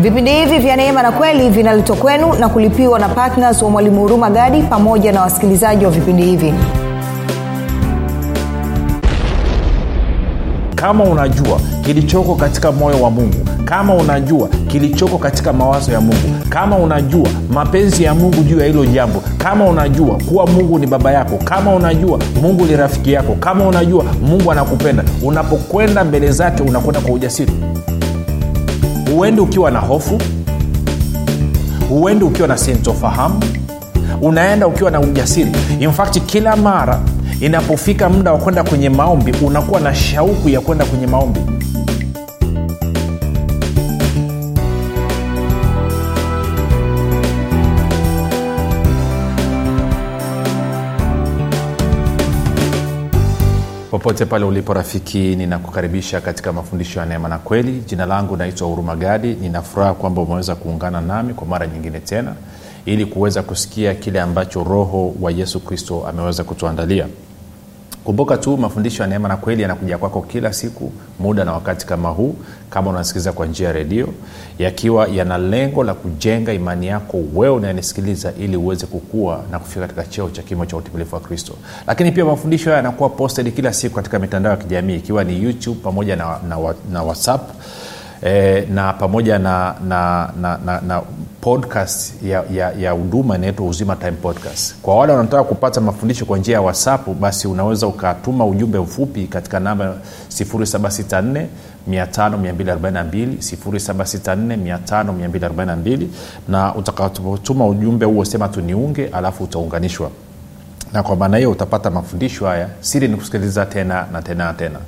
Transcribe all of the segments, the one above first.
vipindi hivi vya neema na kweli vinaletwa kwenu na kulipiwa na ptns wa mwalimu huruma gadi pamoja na wasikilizaji wa vipindi hivi. Kama unajua kilichoko katika moyo wa mungu kama unajua kilichoko katika mawazo ya mungu kama unajua mapenzi ya mungu juu ya hilo jambo kama unajua kuwa mungu ni baba yako kama unajua mungu ni rafiki yako kama unajua mungu anakupenda unapokwenda mbele zake unakwenda kwa ujasiri huendi ukiwa na hofu. Huendi ukiwa na sintofahamu. Unaenda ukiwa na ujasiri. Infact kila mara inapofika muda wa kwenda kwenye maombi unakuwa na shauku ya kwenda kwenye maombi popote pale ulipo rafiki ninakukaribisha katika mafundisho ya neema na kweli. Jina langu naitwa huruma gadi ninafuraha kwamba umeweza kuungana nami kwa mara nyingine tena ili kuweza kusikia kile ambacho roho wa yesu kristo ameweza kutuandalia kumbuka tu mafundisho ya neema na kweli yanakuja kwako kila siku muda na wakati kama huu kama unasikiliza kwa njia ya redio yakiwa yana lengo la kujenga imani yako wewe unayenisikiliza ili uweze kukua na kufika katika cheo cha kimo cha utimilifu wa kristo. Lakini pia mafundisho haya yanakuwa posted kila siku katika mitandao ya kijamii ikiwa ni youtube pamoja na, na, na whatsapp e, na pamoja na, na, na, na, na podcast ya, huduma inaitwa uzima time podcast. Kwa wale wanataka kupata mafundisho kwa njia ya whatsapp basi unaweza ukatuma ujumbe mfupi katika namba 764 5242 na utakatuma ujumbe huo sema tuniunge alafu utaunganishwa. Na kwa maana hiyo utapata mafundisho haya. Siri ni kusikiliza tena na tena na tena.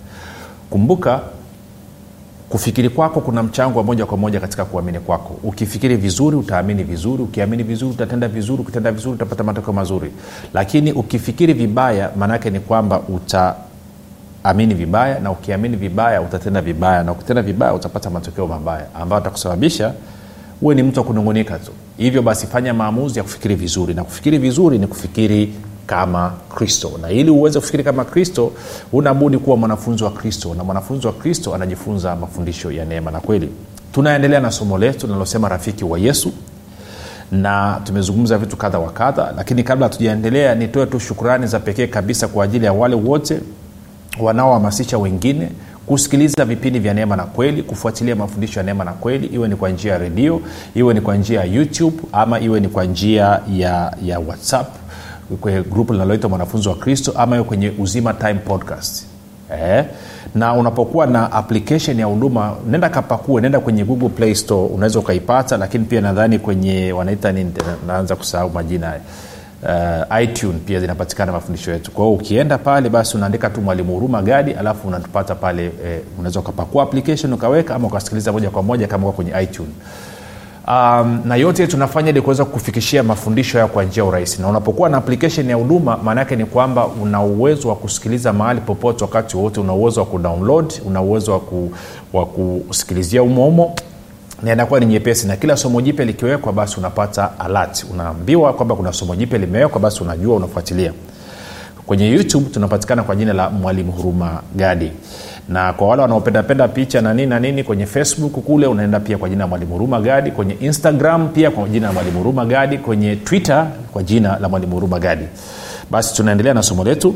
Kumbuka kufikiri kwako kuna mchango wa moja kwa moja katika kuamini kwako. Ukifikiri vizuri utaamini vizuri. Ukiamini vizuri utatenda vizuri. Ukitenda vizuri utapata matokeo mazuri. Lakini ukifikiri vibaya maanaake ni kwamba utaamini vibaya na ukiamini vibaya utatenda vibaya. Na ukitenda vibaya utapata matokeo mabaya ambayo atakusababisha uwe ni mtu wa kunungunika tu. Hivyo basi fanya maamuzi ya kufikiri vizuri. Na kufikiri vizuri ni kufikiri kama kristo. Na ili uweze kufikiri kama kristo unabudi kuwa mwanafunzi wa kristo. Na mwanafunzi wa kristo anajifunza mafundisho ya neema na kweli. Tunaendelea na somo letu linalosema rafiki wa yesu. Na tumezungumza vitu kadha wa kadha lakini kabla hatujaendelea nitoe tu shukurani za pekee kabisa kwa ajili ya wale wote wanaohamasisha wengine kusikiliza vipindi vya neema na kweli kufuatilia mafundisho ya neema na kweli iwe ni kwa njia ya redio iwe ni kwa njia ya youtube ama iwe ni kwa njia ya, ya whatsapp kwenye grupu linaloitwa mwanafunzi wa kristo ama hiyo kwenye uzima time podcast. Eh? na unapokuwa na application ya huduma nenda kapakue nenda kwenye google play store unaweza ukaipata lakini pia nadhani kwenye wanaita nini naanza kusahau majina uh, itune pia zinapatikana mafundisho yetu. Kwa hiyo ukienda pale basi unaandika tu mwalimu huruma gadi alafu unatupata pale eh, unaweza ukapakua application ukaweka ama ukasikiliza moja kwa moja kama kwenye itune um, na yote tunafanya ili kuweza kufikishia mafundisho hayo kwa njia urahisi. Na unapokuwa na application ya huduma maanaake ni kwamba una uwezo wa kusikiliza mahali popote wakati wowote una uwezo wa kudownload una uwezo wa, ku, wa kusikilizia umoumo na inakuwa ni nyepesi. Na kila somo jipya likiwekwa basi unapata alert. Unaambiwa kwamba kuna somo jipya limewekwa basi unajua unafuatilia. Kwenye youtube tunapatikana kwa jina la mwalimu huruma gadi na kwa wale wanaopendapenda picha na nini na nini kwenye facebook kule unaenda pia kwa jina la mwalimu huruma kwenye instagram pia kwa jina la mwalimu huruma gadi. Kwenye twitter kwa jina la mwalimu huruma gadi. Basi tunaendelea na somo letu.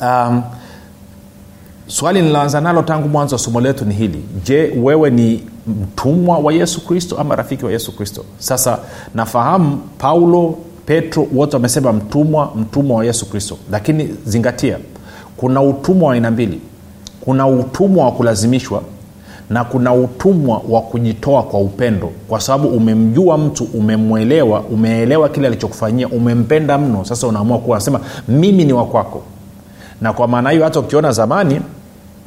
Um, swali niloanza nalo tangu mwanzo wa somo letu ni hili. Je wewe ni mtumwa wa yesu kristo ama rafiki wa yesu kristo? Sasa nafahamu paulo petro wote wamesema mtumwa mtumwa wa yesu kristo. Lakini zingatia kuna utumwa wa aina mbili kuna utumwa wa kulazimishwa na kuna utumwa wa kujitoa kwa upendo kwa sababu umemjua mtu umemwelewa umeelewa kile alichokufanyia umempenda mno. Sasa unaamua kuwa nasema mimi ni wakwako na kwa maana hiyo hata ukiona zamani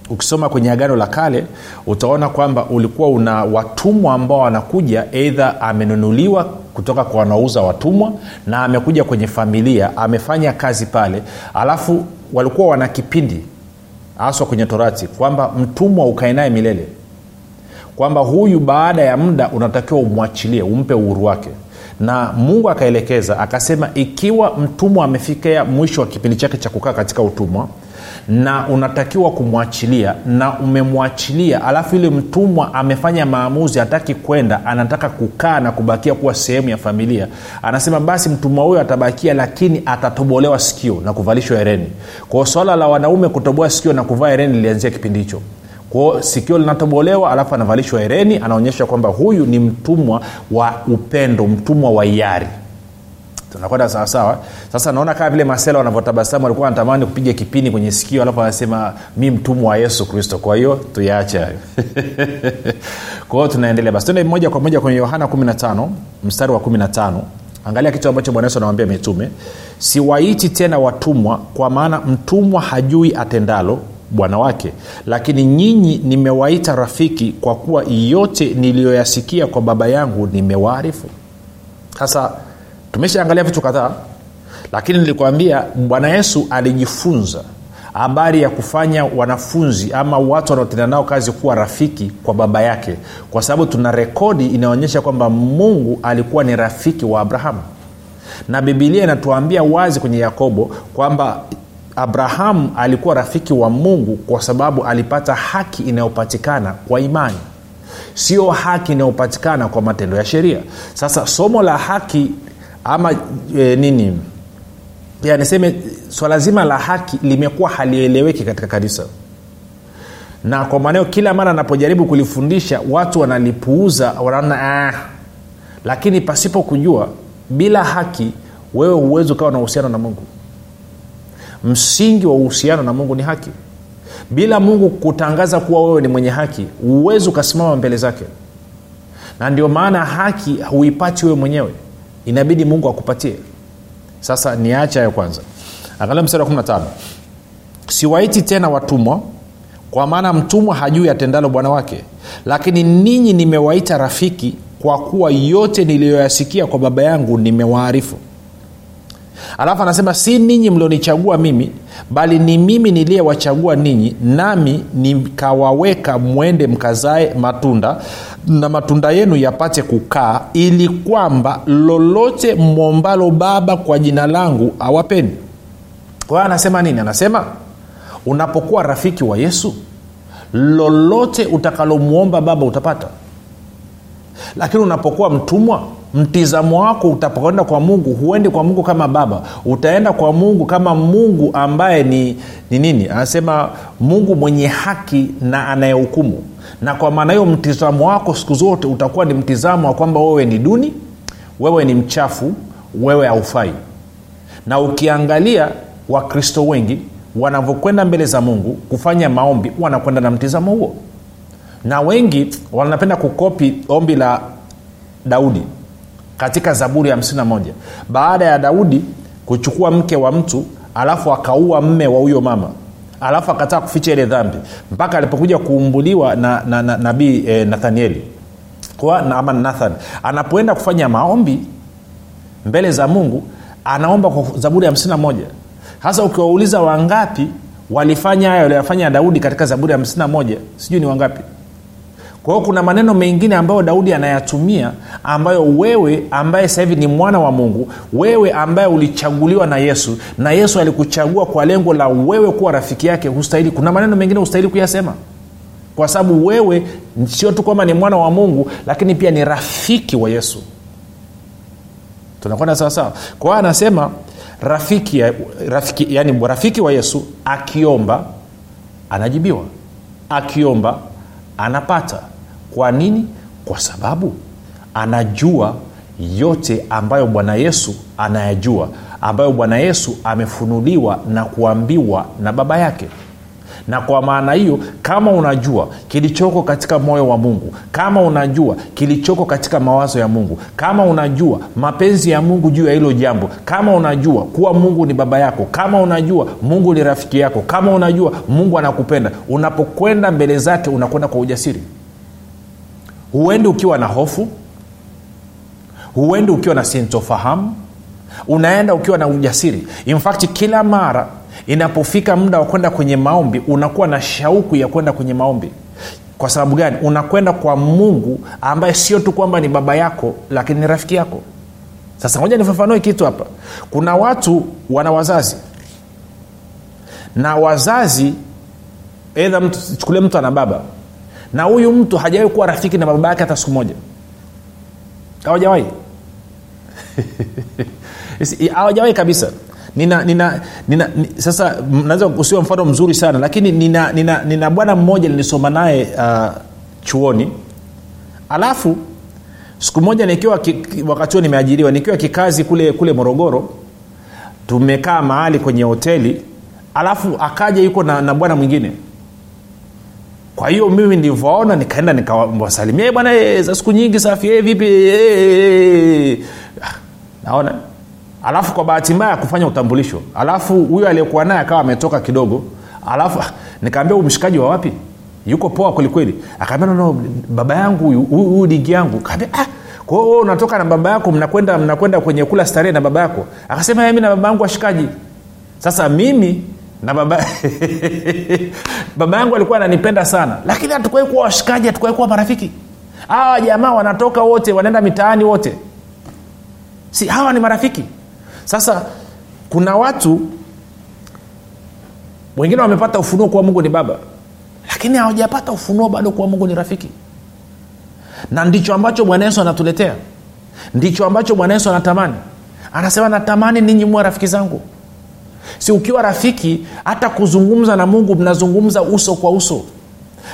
ukisoma kwenye agano la kale utaona kwamba ulikuwa una watumwa ambao wanakuja eidha amenunuliwa kutoka kwa wanaouza watumwa na amekuja kwenye familia amefanya kazi pale alafu walikuwa wana kipindi haswa kwenye torati kwamba mtumwa ukae naye milele kwamba huyu baada ya muda unatakiwa umwachilie umpe uhuru wake. Na mungu akaelekeza akasema ikiwa mtumwa amefikia mwisho wa kipindi chake cha kukaa katika utumwa na unatakiwa kumwachilia na umemwachilia alafu ile mtumwa amefanya maamuzi hataki kwenda anataka kukaa na kubakia kuwa sehemu ya familia anasema basi mtumwa huyo atabakia lakini atatobolewa sikio na kuvalishwa hereni. Kwao swala la wanaume kutoboa sikio na kuvaa hereni lilianzia kipindi hicho. Kwao sikio linatobolewa alafu anavalishwa hereni anaonyesha kwamba huyu ni mtumwa wa upendo mtumwa wa iari tunakwenda sawasawa sasa naona kama vile masela wanavyotabasamu walikuwa wanatamani kupiga kipini kwenye sikio alafu anasema mi mtumwa wa yesu kristo. Kwa hiyo tuyaache hayo. Kwa tunaendelea basi. Tuende moja kwa moja kwenye yohana 15 mstari wa 15 angalia kitu ambacho bwana yesu anawambia mitume. Siwaiti tena watumwa kwa maana mtumwa hajui atendalo bwana wake. Lakini nyinyi nimewaita rafiki kwa kuwa yote niliyoyasikia kwa baba yangu nimewaarifu sasa tumeshaangalia vitu kadhaa lakini nilikwambia bwana yesu alijifunza habari ya kufanya wanafunzi ama watu wanaotenda nao kazi kuwa rafiki kwa baba yake kwa sababu tuna rekodi inaonyesha kwamba mungu alikuwa ni rafiki wa abrahamu. Na bibilia inatuambia wazi kwenye yakobo kwamba abrahamu alikuwa rafiki wa mungu kwa sababu alipata haki inayopatikana kwa imani. Sio haki inayopatikana kwa matendo ya sheria. Sasa somo la haki ama e, nini? Ya niseme swala zima la haki limekuwa halieleweki katika kanisa. Na kwa maanao kila mara anapojaribu kulifundisha watu wanalipuuza wanaona ah. lakini pasipo kujua bila haki wewe huwezi ukawa na uhusiano na mungu. Msingi wa uhusiano na mungu ni haki. Bila mungu kutangaza kuwa wewe ni mwenye haki huwezi ukasimama mbele zake. Na ndio maana haki huipati wewe mwenyewe inabidi mungu akupatie. Sasa niache hayo kwanza. Angalia mstari wa 15 siwaiti tena watumwa kwa maana mtumwa hajui atendalo bwana wake. Lakini ninyi nimewaita rafiki kwa kuwa yote niliyoyasikia kwa baba yangu nimewaarifu alafu anasema si ninyi mlionichagua mimi bali ni mimi niliyewachagua ninyi nami nikawaweka mwende mkazae matunda na matunda yenu yapate kukaa ili kwamba lolote mwombalo baba kwa jina langu awapeni. Kwa hiyo anasema nini? Anasema unapokuwa rafiki wa yesu lolote utakalomwomba baba utapata. Lakini unapokuwa mtumwa mtizamo wako utapokwenda kwa mungu huendi kwa mungu kama baba utaenda kwa mungu kama mungu ambaye ni ni nini? Anasema mungu mwenye haki na anayehukumu. Na kwa maana hiyo mtizamo wako siku zote utakuwa ni mtizamo wa kwamba wewe ni duni wewe ni mchafu wewe haufai. Na ukiangalia wakristo wengi wanavyokwenda mbele za mungu kufanya maombi wanakwenda na mtizamo huo. Na wengi wanapenda kukopi ombi la daudi katika zaburi ya 51 baada ya daudi kuchukua mke wa mtu alafu akaua mme wa huyo mama alafu akataa kuficha ile dhambi mpaka alipokuja kuumbuliwa na, na, na nabii e, nathanieli. Kwa, ama nathan. Anapoenda kufanya maombi mbele za mungu anaomba kwa zaburi ya 51 hasa ukiwauliza wangapi walifanya hayo aliyofanya daudi katika zaburi ya 51 sijui ni wangapi kwa hiyo kuna maneno mengine ambayo daudi anayatumia ambayo wewe ambaye sasa hivi ni mwana wa mungu wewe ambaye ulichaguliwa na yesu na yesu alikuchagua kwa lengo la wewe kuwa rafiki yake hustahili. Kuna maneno mengine hustahili kuyasema? Kwa sababu wewe sio tu kwamba ni mwana wa mungu lakini pia ni rafiki wa yesu. Tunakwenda sawasawa kwa anasema rafiki, ya, rafiki yani rafiki wa yesu akiomba anajibiwa. Akiomba anapata. Kwa nini? Kwa sababu anajua yote ambayo bwana yesu anayajua ambayo bwana yesu amefunuliwa na kuambiwa na baba yake na kwa maana hiyo kama unajua kilichoko katika moyo wa mungu kama unajua kilichoko katika mawazo ya mungu kama unajua mapenzi ya mungu juu ya hilo jambo kama unajua kuwa mungu ni baba yako kama unajua mungu ni rafiki yako kama unajua mungu anakupenda unapokwenda mbele zake unakwenda kwa ujasiri. Huendi ukiwa na hofu huendi ukiwa na sintofahamu unaenda ukiwa na ujasiri. In fact kila mara inapofika muda wa kwenda kwenye maombi unakuwa na shauku ya kwenda kwenye maombi. Kwa sababu gani? Unakwenda kwa mungu ambaye sio tu kwamba ni baba yako lakini ni rafiki yako. Sasa moja nifafanue kitu hapa. Kuna watu wana wazazi. Na wazazi edha chukulie mtu ana baba. Na huyu mtu hajawahi kuwa rafiki na baba yake hata siku moja. Hawajawahi? Hawajawahi kabisa nina, nina, nina, nina sasa naweza usiwa mfano mzuri sana lakini nina, nina, nina bwana mmoja nilisoma naye uh, chuoni. Alafu siku moja nikiwa wakati huo nimeajiriwa nikiwa kikazi kule kule morogoro tumekaa mahali kwenye hoteli alafu akaja yuko na, na bwana mwingine. Kwa hiyo mimi nilivyoona nikaenda nikawasalimia bwana e, za siku nyingi safi e, vipi e. naona alafu kwa bahati mbaya kufanya utambulisho. Alafu huyo aliyekuwa naye akawa ametoka kidogo. Alafu nikaambia mshikaji wa wapi? Yuko poa kwelikweli akaambia no, baba yangu huyu digi yangu. Kaambia ah, kwao unatoka na baba yako mnakwenda mnakwenda kwenye kula starehe na baba yako? Akasema mi na baba yangu washikaji. Sasa mimi na baba baba yangu alikuwa ananipenda sana lakini hatukuwai kuwa washikaji hatukuwai kuwa marafiki. Hawa jamaa wanatoka wote wanaenda mitaani wote. Si hawa ni marafiki sasa kuna watu wengine wamepata ufunuo kuwa mungu ni baba lakini hawajapata ufunuo bado kuwa mungu ni rafiki. Na ndicho ambacho bwana yesu anatuletea. Ndicho ambacho bwana yesu anatamani. Anasema natamani ninyi muwa rafiki zangu. Si ukiwa rafiki hata kuzungumza na mungu mnazungumza uso kwa uso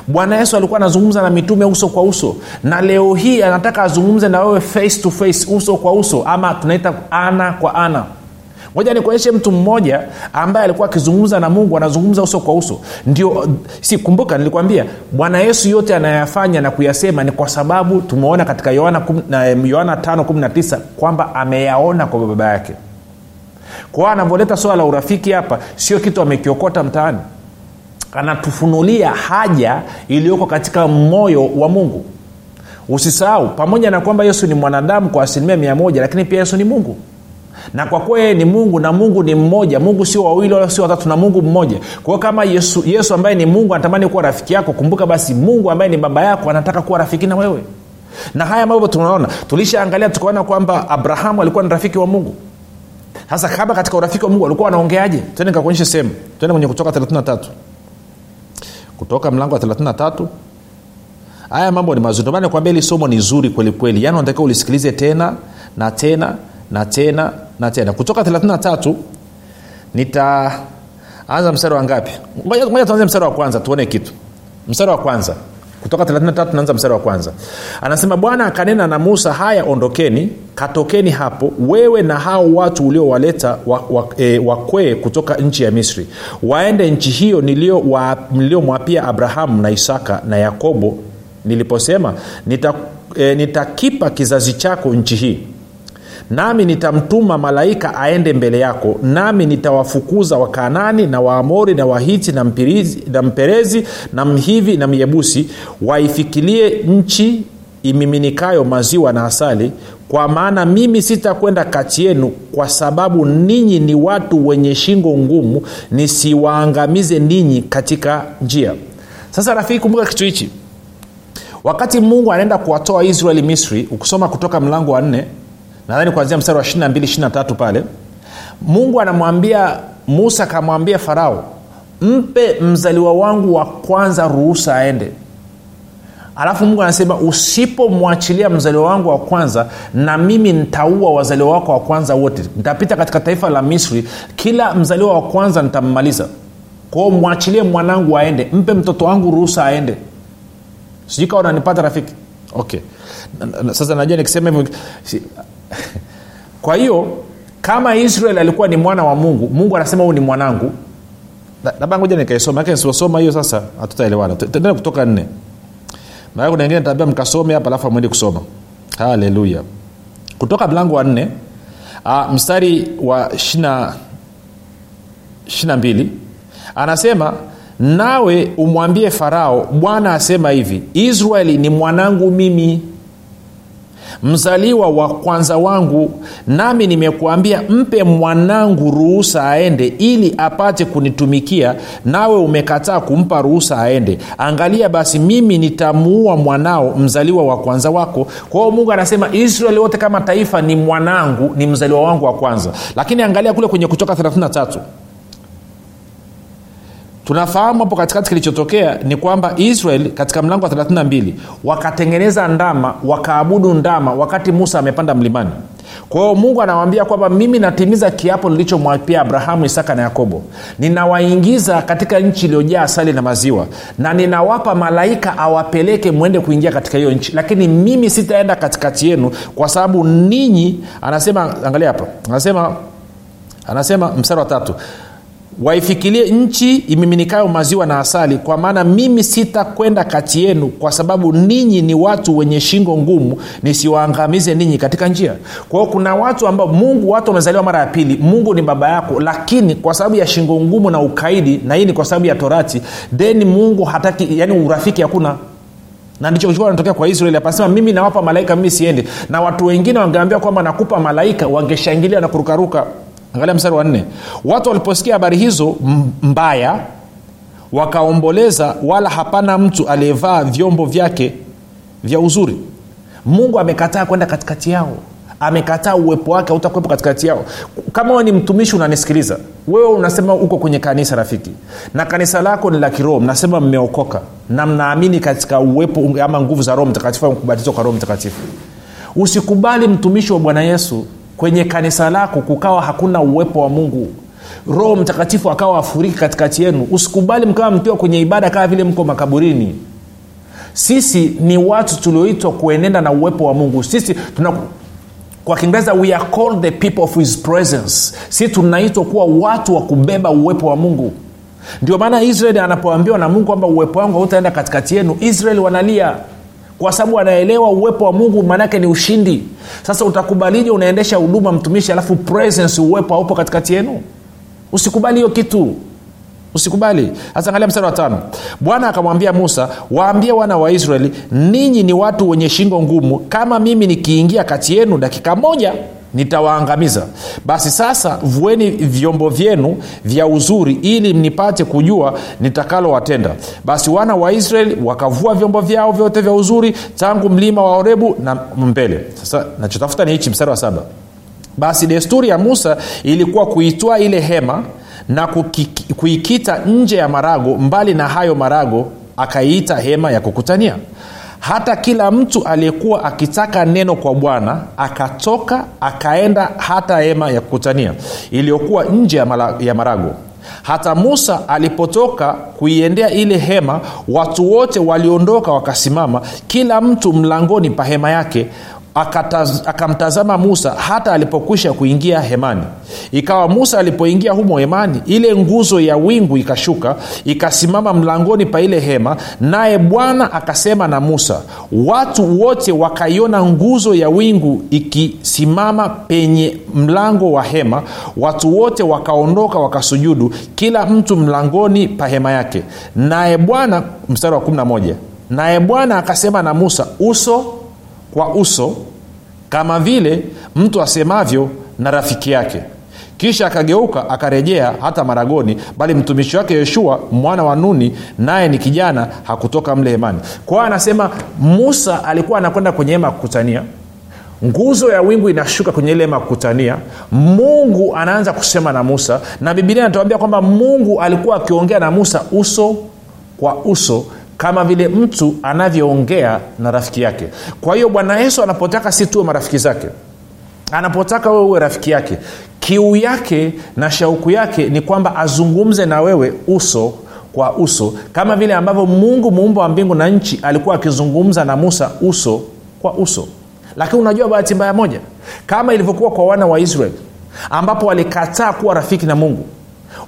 bwana yesu alikuwa anazungumza na mitume uso kwa uso na leo hii anataka azungumze na wewe face to face uso kwa uso ama tunaita ana kwa ana. Moja nikuonyeshe mtu mmoja ambaye alikuwa akizungumza na mungu anazungumza uso kwa uso. Ndio si kumbuka nilikwambia bwana yesu yote anayafanya na kuyasema ni kwa sababu tumeona katika yohana, yohana 519 kwamba ameyaona kwa baba yake. Kwao anavyoleta swala la urafiki hapa sio kitu amekiokota mtaani anatufunulia haja iliyoko katika moyo wa mungu. Usisahau pamoja na kwamba yesu ni mwanadamu kwa asilimia mia moja lakini pia yesu ni mungu. Na kwa kuwa yeye ni mungu na mungu ni mmoja. Mungu sio wawili wala sio watatu na mungu mmoja. Kwa kama yesu, yesu ambaye ni mungu anatamani kuwa rafiki yako kumbuka basi mungu ambaye ni baba yako anataka kuwa rafiki na wewe. Na haya mambo tunaona. Tulishaangalia tukaona kwamba abrahamu alikuwa ni rafiki wa mungu. Sasa kama katika urafiki wa mungu alikuwa anaongeaje? Tende nikakuonyeshe sehemu. Tuende kwenye kutoka 33 kutoka mlango wa 33 haya mambo ni mazuri ndomana kwambia hili somo ni zuri kwelikweli kweli. Yaani unatakiwa ulisikilize tena na tena na tena na tena. Kutoka 33 nitaanza mstari wa ngapi? Ngoja tuanze mstari wa kwanza tuone kitu. Mstari wa kwanza kutoka 33 naanza mstari wa kwanza. Anasema bwana akanena na musa haya ondokeni katokeni hapo wewe na hao watu uliowaleta wakwee wa, e, kutoka nchi ya misri. Waende nchi hiyo niliyomwapia abrahamu na isaka na yakobo niliposema nitakipa e, nita kizazi chako nchi hii nami nitamtuma malaika aende mbele yako. Nami nitawafukuza wakanani na waamori na wahiti na, mpirizi, na mperezi na mhivi na myebusi waifikilie nchi imiminikayo maziwa na asali kwa maana mimi sitakwenda kati yenu kwa sababu ninyi ni watu wenye shingo ngumu nisiwaangamize ninyi katika njia. Sasa rafiki kumbuka kitu hichi. Wakati mungu anaenda kuwatoa israeli misri ukisoma kutoka mlango wa nne nadhani kuanzia mstari wa 22 23 pale mungu anamwambia musa akamwambia farao mpe mzaliwa wangu wa kwanza ruhusa aende. Alafu mungu anasema usipomwachilia mzaliwa wangu wa kwanza na mimi ntaua wazaliwa wako wa kwanza wote. Nitapita katika taifa la misri kila mzaliwa wa kwanza nitammaliza. Kwao mwachilie mwanangu aende mpe mtoto wangu ruhusa aende. Sijui kawa unanipata rafiki? Okay. Sasa najua nikisema hivyo kwa hiyo kama israel alikuwa ni mwana wa mungu mungu anasema huu ni mwanangu. Labda ngoja nikaisoma lakini siosoma hiyo sasa hatutaelewana. Tendele kutoka nne. Maana kuna wengine taambia mkasome hapa alafu amwende kusoma. Haleluya. Kutoka mlango wa nne uh, mstari wa ishina mbili anasema nawe umwambie farao bwana asema hivi israeli ni mwanangu mimi mzaliwa wa kwanza wangu nami nimekuambia mpe mwanangu ruhusa aende ili apate kunitumikia nawe umekataa kumpa ruhusa aende. Angalia basi mimi nitamuua mwanao mzaliwa wa kwanza wako. Kwa hiyo mungu anasema israeli wote kama taifa ni mwanangu ni mzaliwa wangu wa kwanza. Lakini angalia kule kwenye kutoka 33 tunafahamu hapo katikati kilichotokea ni kwamba israel katika mlango wa 32 wakatengeneza ndama wakaabudu ndama wakati musa amepanda mlimani. Kwa hiyo mungu anawambia kwamba mimi natimiza kiapo nilichomwapia abrahamu isaka na yakobo. Ninawaingiza katika nchi iliyojaa asali na maziwa na ninawapa malaika awapeleke mwende kuingia katika hiyo nchi. Lakini mimi sitaenda katikati yenu kwa sababu ninyi anasema angalia hapa anasema anasema mstari wa tatu waifikirie nchi imiminikayo maziwa na asali kwa maana mimi sitakwenda kati yenu kwa sababu ninyi ni watu wenye shingo ngumu nisiwaangamize ninyi katika njia. Kwa hiyo kuna watu ambao mungu watu wamezaliwa mara ya pili mungu ni baba yako lakini kwa sababu ya shingo ngumu na ukaidi na hii ni kwa sababu ya torati then mungu hataki yani urafiki hakuna. Na ndicho kilikuwa natokea kwa israeli apasema mimi nawapa malaika mimi siende na watu wengine wangeambia kwamba nakupa malaika wangeshangilia na kurukaruka angalia mstari wa nne. Watu waliposikia habari hizo mbaya wakaomboleza wala hapana mtu aliyevaa vyombo vyake vya uzuri. Mungu amekataa kwenda katikati yao. Amekataa uwepo wake hautakuwepo katikati yao. Kama ni mtumishi unanisikiliza wewe unasema uko kwenye kanisa rafiki na kanisa lako ni la kiroho mnasema mmeokoka na mnaamini katika uwepo ama nguvu za roho mtakatifu kubatizwa kwa roho mtakatifu. Usikubali mtumishi wa bwana yesu kwenye kanisa lako kukawa hakuna uwepo wa mungu. Roho mtakatifu akawa afuriki katikati yenu. Usikubali mkawa mkiwa kwenye ibada kama vile mko makaburini. Sisi ni watu tulioitwa kuenenda na uwepo wa mungu. Sisi tuna kwa kiingereza we are called the people of his presence. Si tunaitwa kuwa watu wa kubeba uwepo wa mungu. Ndio maana israeli anapoambiwa na mungu kwamba uwepo wangu hautaenda katikati yenu israeli wanalia kwa sababu anaelewa uwepo wa mungu maanaake ni ushindi. Sasa utakubalije unaendesha huduma mtumishi alafu presence uwepo haupo katikati yenu? Usikubali hiyo kitu. Usikubali. Sasa angalia mstari wa tano. Bwana akamwambia musa waambie wana wa israeli ninyi ni watu wenye shingo ngumu kama mimi nikiingia kati yenu dakika moja nitawaangamiza. Basi sasa vueni vyombo vyenu vya uzuri ili mnipate kujua nitakalowatenda. Basi wana wa israeli wakavua vyombo vyao vyote vya uzuri tangu mlima wa orebu na mbele. Sasa nachotafuta ni hichi mstari wa saba. Basi desturi ya musa ilikuwa kuitwaa ile hema na kuikita nje ya marago mbali na hayo marago akaiita hema ya kukutania hata kila mtu aliyekuwa akitaka neno kwa bwana akatoka akaenda hata hema ya kukutania iliyokuwa nje ya, marago. Hata musa alipotoka kuiendea ile hema watu wote waliondoka wakasimama kila mtu mlangoni pa hema yake Akamtazama musa hata alipokwisha kuingia hemani. Ikawa musa alipoingia humo hemani ile nguzo ya wingu ikashuka ikasimama mlangoni pa ile hema naye bwana akasema na musa watu wote wakaiona nguzo ya wingu ikisimama penye mlango wa hema. Watu wote wakaondoka wakasujudu kila mtu mlangoni pa hema yake. Naye bwana mstari wa 11 naye bwana akasema na musa uso kwa uso kama vile mtu asemavyo na rafiki yake. Kisha akageuka akarejea hata maragoni bali mtumishi wake yoshua mwana wa nuni naye ni kijana hakutoka mle hemani. Kwa hiyo anasema musa alikuwa anakwenda kwenye hema kukutania nguzo ya wingu inashuka kwenye ile kukutania mungu anaanza kusema na musa na bibilia inatuambia kwamba mungu alikuwa akiongea na musa uso kwa uso kama vile mtu anavyoongea na rafiki yake. Kwa hiyo bwana yesu anapotaka si tuwe marafiki zake anapotaka wewe uwe rafiki yake kiu yake na shauku yake ni kwamba azungumze na wewe uso kwa uso kama vile ambavyo mungu muumba wa mbingu na nchi alikuwa akizungumza na musa uso kwa uso. Lakini unajua bahati mbaya moja kama ilivyokuwa kwa wana wa israeli ambapo walikataa kuwa rafiki na mungu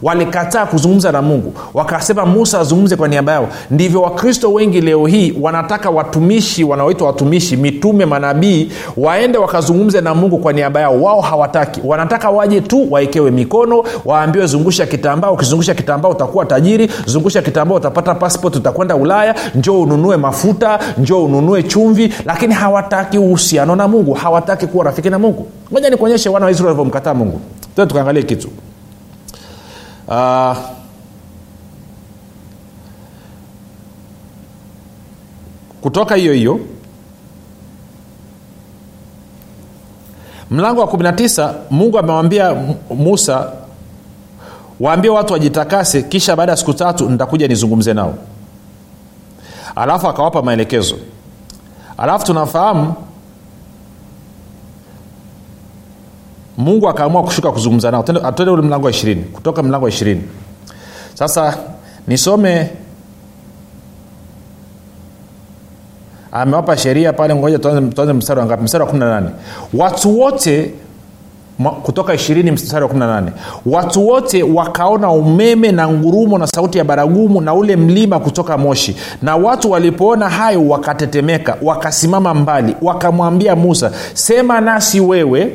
walikataa kuzungumza na mungu. Wakasema musa azungumze kwa niaba yao. Ndivyo wakristo wengi leo hii wanataka watumishi wanaoitwa watumishi mitume manabii waende wakazungumze na mungu kwa niaba yao. Wao hawataki. Wanataka waje tu waekewe mikono waambiwe zungusha kitambaa. Ukizungusha kitambaa utakuwa tajiri. Zungusha kitambaa utapata passport utakwenda ulaya. Njoo ununue mafuta njoo ununue chumvi. Lakini hawataki uhusiano na mungu. Hawataki kuwa rafiki na mungu. Moja nikuonyeshe wana wa walivyomkataa mungu. Tukaangalie kitu uh, kutoka hiyo hiyo mlango wa 19 mungu amewambia musa waambie watu wajitakase kisha baada ya siku tatu nitakuja nizungumze nao. Alafu akawapa maelekezo. Alafu tunafahamu mungu akaamua kushuka kuzungumza nao. Atende ule mlango wa ishirini. Kutoka mlango wa ishirini. Sasa nisome. Amewapa sheria pale ngoja tuanze mstari wangapi mstari wa 18 watu wote kutoka ishirini mstari wa 18 watu wote wakaona umeme na ngurumo na sauti ya baragumu na ule mlima kutoka moshi. Na watu walipoona hayo wakatetemeka wakasimama mbali wakamwambia musa sema nasi wewe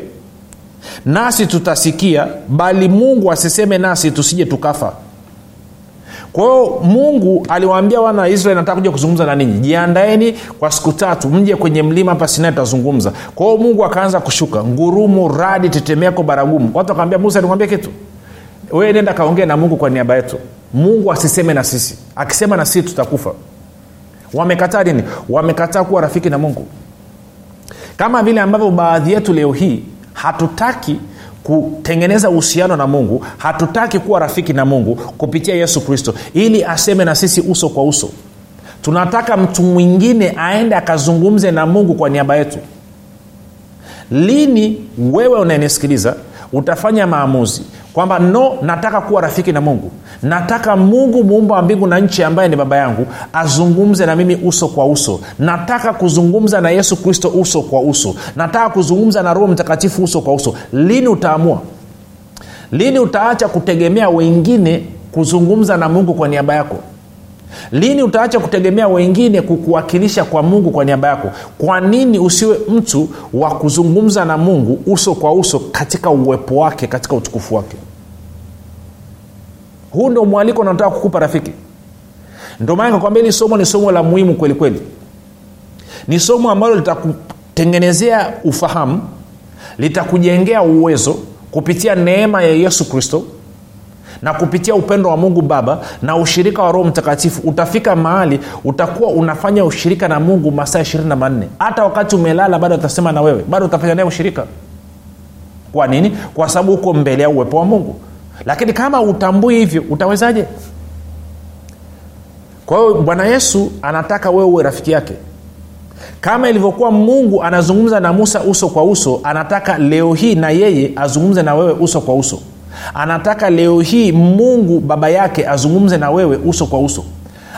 nasi tutasikia bali mungu asiseme nasi tusije tukafa. Kwa hiyo mungu aliwaambia wana wa israeli nataka kuja kuzungumza na ninyi. Jiandaeni kwa siku tatu mje kwenye mlima hapa sinai tutazungumza. Kwa hiyo mungu akaanza kushuka. Ngurumu radi tetemeko baragumu. Watu wakaambia musa nikwambia kitu. Wee nenda kaongee na mungu kwa niaba yetu. Mungu asiseme na sisi. Akisema na sisi tutakufa. Wamekataa nini wamekataa kuwa rafiki na mungu. Kama vile ambavyo baadhi yetu leo hii hatutaki kutengeneza uhusiano na mungu hatutaki kuwa rafiki na mungu kupitia yesu kristo ili aseme na sisi uso kwa uso. Tunataka mtu mwingine aende akazungumze na mungu kwa niaba yetu. Lini wewe unanisikiliza utafanya maamuzi kwamba no nataka kuwa rafiki na mungu. Nataka mungu muumba wa mbingu na nchi ambaye ni baba yangu azungumze na mimi uso kwa uso. Nataka kuzungumza na yesu kristo uso kwa uso. Nataka kuzungumza na roho mtakatifu uso kwa uso. Lini utaamua? Lini utaacha kutegemea wengine kuzungumza na mungu kwa niaba yako lini utaacha kutegemea wengine kukuwakilisha kwa mungu kwa niaba yako? Kwa nini usiwe mtu wa kuzungumza na mungu uso kwa uso katika uwepo wake katika utukufu wake? Huu ndio mwaliko unaotaka kukupa rafiki. Ndio maana kakwambia hili somo ni somo la muhimu kweli kweli. Ni somo ambalo litakutengenezea ufahamu litakujengea uwezo kupitia neema ya yesu kristo na kupitia upendo wa mungu baba na ushirika wa roho mtakatifu utafika mahali utakuwa unafanya ushirika na mungu masaa ishirini na manne. Hata wakati umelala bado atasema na wewe. Bado utafanya naye ushirika. Kwa nini? Kwa sababu huko mbele ya uwepo wa mungu. Lakini kama utambui hivyo utawezaje? Kwa hiyo bwana yesu anataka wewe uwe rafiki yake. Kama ilivyokuwa mungu anazungumza na musa uso kwa uso anataka leo hii na yeye azungumze na wewe uso kwa uso anataka leo hii mungu baba yake azungumze na wewe uso kwa uso.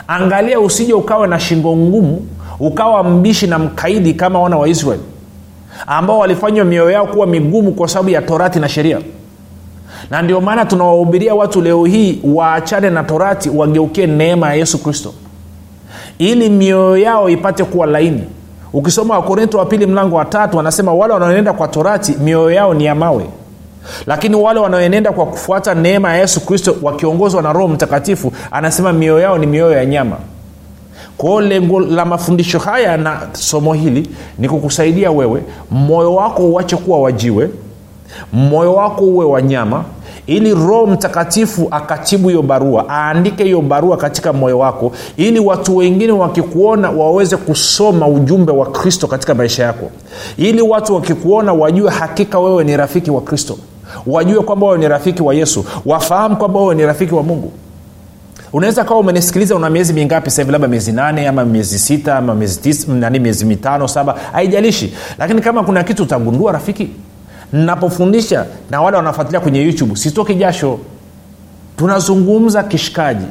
Angalia usije ukawe na shingo ngumu ukawa mbishi na mkaidi kama wana wa israeli ambao walifanywa mioyo yao kuwa migumu kwa sababu ya torati na sheria. Na ndio maana tunawahubiria watu leo hii waachane na torati wageukie neema ya yesu kristo. Ili mioyo yao ipate kuwa laini. Ukisoma wakorinto wa pili mlango wa tatu anasema wale wanaoenda kwa torati mioyo yao ni ya mawe lakini wale wanaoenenda kwa kufuata neema ya yesu kristo wakiongozwa na roho mtakatifu anasema mioyo yao ni mioyo ya nyama. Kwao lengo la mafundisho haya na somo hili ni kukusaidia wewe moyo wako uache kuwa wajiwe moyo wako uwe wanyama ili roho mtakatifu akatibu hiyo barua aandike hiyo barua katika moyo wako ili watu wengine wakikuona waweze kusoma ujumbe wa kristo katika maisha yako. Ili watu wakikuona wajue hakika wewe ni rafiki wa kristo wajue kwamba wewe ni rafiki wa yesu. Wafahamu kwamba wewe ni rafiki wa mungu. Unaweza kawa umenisikiliza una miezi mingapi sahivi labda miezi nane ama miezi sita ama miezi, tis, nani miezi mitano saba. Haijalishi. Lakini kama kuna kitu utagundua rafiki napofundisha na wale wanafuatilia kwenye youtube sitoki jasho. Tunazungumza kishikaji.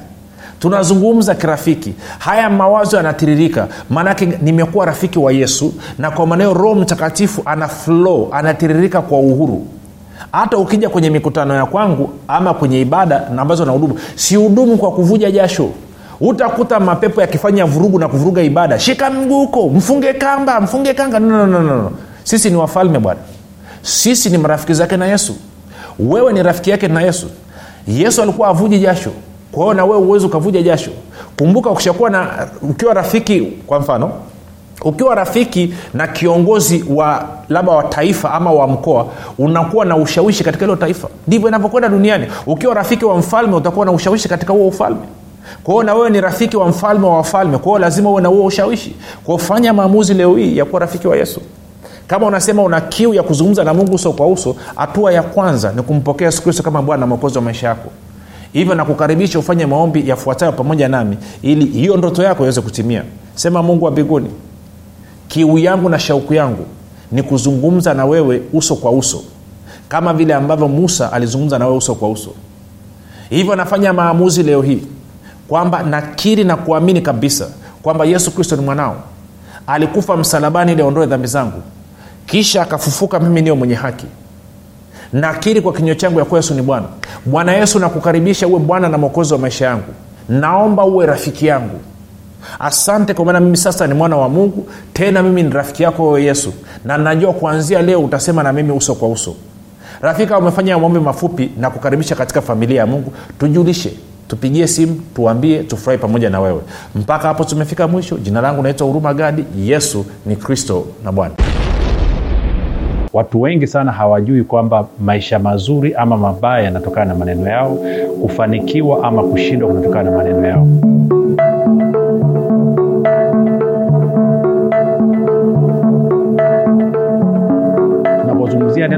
Tunazungumza kirafiki. Haya mawazo yanatiririka. Maanake nimekuwa rafiki wa yesu na kwa maneo roho mtakatifu ana flow anatiririka kwa uhuru hata ukija kwenye mikutano ya kwangu ama kwenye ibada na ambazo nahudumu sihudumu kwa kuvuja jasho. Utakuta mapepo yakifanya vurugu na kuvuruga ibada. Shika mguu huko mfunge kamba mfunge kanga. No, no, no, no. sisi ni wafalme bwana. Sisi ni marafiki zake na yesu. Wewe ni rafiki yake na yesu. Yesu alikuwa avuji jasho. Kwa hiyo na wewe uwezi ukavuja jasho. Kumbuka ukishakuwa na ukiwa rafiki kwa mfano ukiwa rafiki na kiongozi wa labda wa taifa ama wa mkoa unakuwa na ushawishi katika hilo taifa. Ndivyo inavyokwenda duniani. Ukiwa rafiki wa mfalme utakuwa na ushawishi katika huo ufalme. Kwao na wewe ni rafiki wa mfalme wa wafalme kwao lazima uwe na huo ushawishi. Kwao maamuzi leo hii ya kuwa rafiki wa yesu. Kama unasema una kiu ya kuzungumza na mungu uso kwa uso hatua ya kwanza ni kumpokea yesu kristo kama bwana na mwokozi wa maisha yako. Hivyo nakukaribisha ufanye maombi yafuatayo pamoja nami ili hiyo ndoto yako iweze kutimia. Sema mungu wa mbinguni kiu yangu na shauku yangu ni kuzungumza na wewe uso kwa uso kama vile ambavyo musa alizungumza na wewe uso kwa uso. Hivyo nafanya maamuzi leo hii kwamba nakiri na kuamini kabisa kwamba yesu kristo ni mwanao. Alikufa msalabani ili aondoe dhambi zangu kisha akafufuka mimi niyo mwenye haki. Nakiri kwa kinywa changu ya kuwa yesu ni bwana. Bwana yesu nakukaribisha uwe bwana na mwokozi wa maisha yangu. Naomba uwe rafiki yangu asante kwa maana mimi sasa ni mwana wa mungu tena mimi ni rafiki yako wewe yesu. Na najua kuanzia leo utasema na mimi uso kwa uso. Rafiki umefanya maombi mafupi na kukaribisha katika familia ya mungu. Tujulishe tupigie simu tuambie tufurahi pamoja na wewe. Mpaka hapo tumefika mwisho. Jina langu naitwa huruma gadi. Yesu ni kristo na bwana. Watu wengi sana hawajui kwamba maisha mazuri ama mabaya yanatokana na maneno yao kufanikiwa ama kushindwa kunatokana na maneno yao